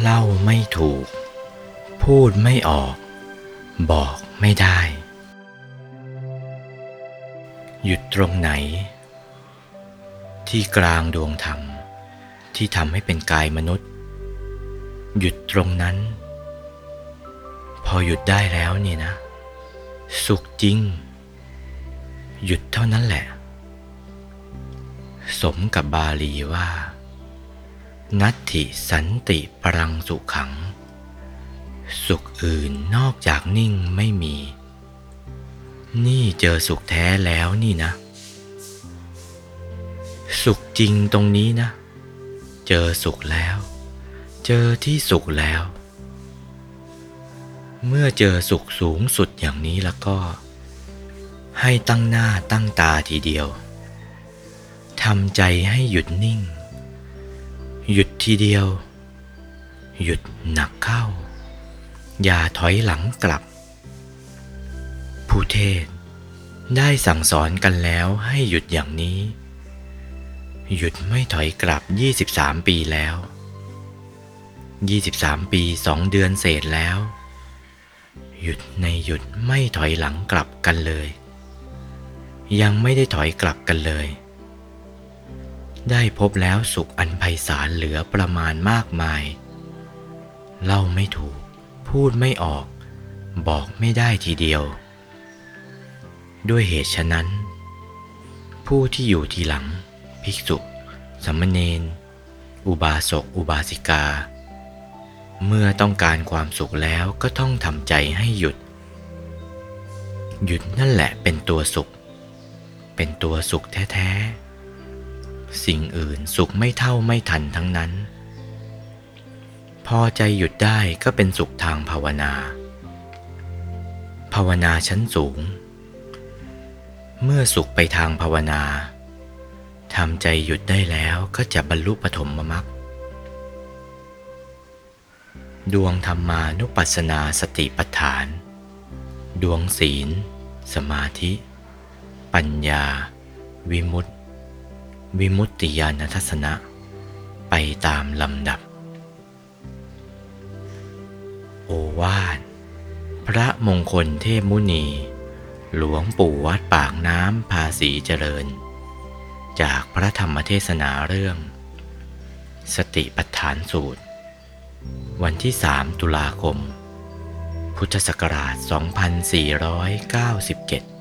เล่าไม่ถูก พูดไม่ออก บอกไม่ได้ หยุดตรงไหน ที่กลางดวงธรรม ที่ทำให้เป็นกายมนุษย์ หยุดตรงนั้น พอหยุดได้แล้วนี่นะ สุขจริง หยุดเท่านั้นแหละ สมกับบาลีว่า นัตถิสันติปรังสุขัง สุขอื่นนอกจากนิ่งไม่มี นี่เจอสุขแท้แล้วนี่นะ สุขจริงตรงนี้นะ เจอสุขแล้ว เจอที่สุขแล้ว เมื่อเจอสุขสูงสุดอย่างนี้แล้วก็ ให้ตั้งหน้าตั้งตาทีเดียวทำใจให้หยุดนิ่ง หยุดทีเดียว หยุดหนักเข้า อย่าถอยหลังกลับ ผู้เทศได้สั่งสอนกันแล้วให้หยุดอย่างนี้ หยุดไม่ถอยกลับ 23 ปีแล้ว 23 ปีสองเดือนเศษแล้ว หยุดในหยุดไม่ถอยหลังกลับกันเลย ยังไม่ได้ถอยกลับกันเลยได้พบแล้วสุขอัน ไพศาลเหลือประมาณมากมาย เล่าไม่ถูก พูดไม่ออก บอกไม่ได้ทีเดียว ด้วยเหตุฉะนั้น ผู้ที่อยู่ทีหลัง ภิกษุสามเณรอุบาสกอุบาสิกา เมื่อต้องการความสุขแล้วก็ต้องทำใจให้หยุด หยุดนั่นแหละเป็นตัวสุข เป็นตัวสุขแท้ ๆ สิ่งอื่นสุขไม่เท่าไม่ทันทั้งนั้น พอใจหยุดได้ก็เป็นสุขทางภาวนา ภาวนาชั้นสูง เมื่อสุขไปทางภาวนาทำใจหยุดได้แล้วก็จะบรรลุปฐมมรรคดวงธรรมานุปัสสนาสติปัฏฐาน ดวงศีล สมาธิ ปัญญา วิมุตติ วิมุตติญาณทัศนะ ไปตามลำดับ โอวาท พระมงคลเทพมุนี หลวงปู่วัดปากน้ำภาษีเจริญ จากพระธรรมเทศนาเรื่อง สติปัฏฐานสูตร วันที่3ตุลาคม พุทธศักราช 2497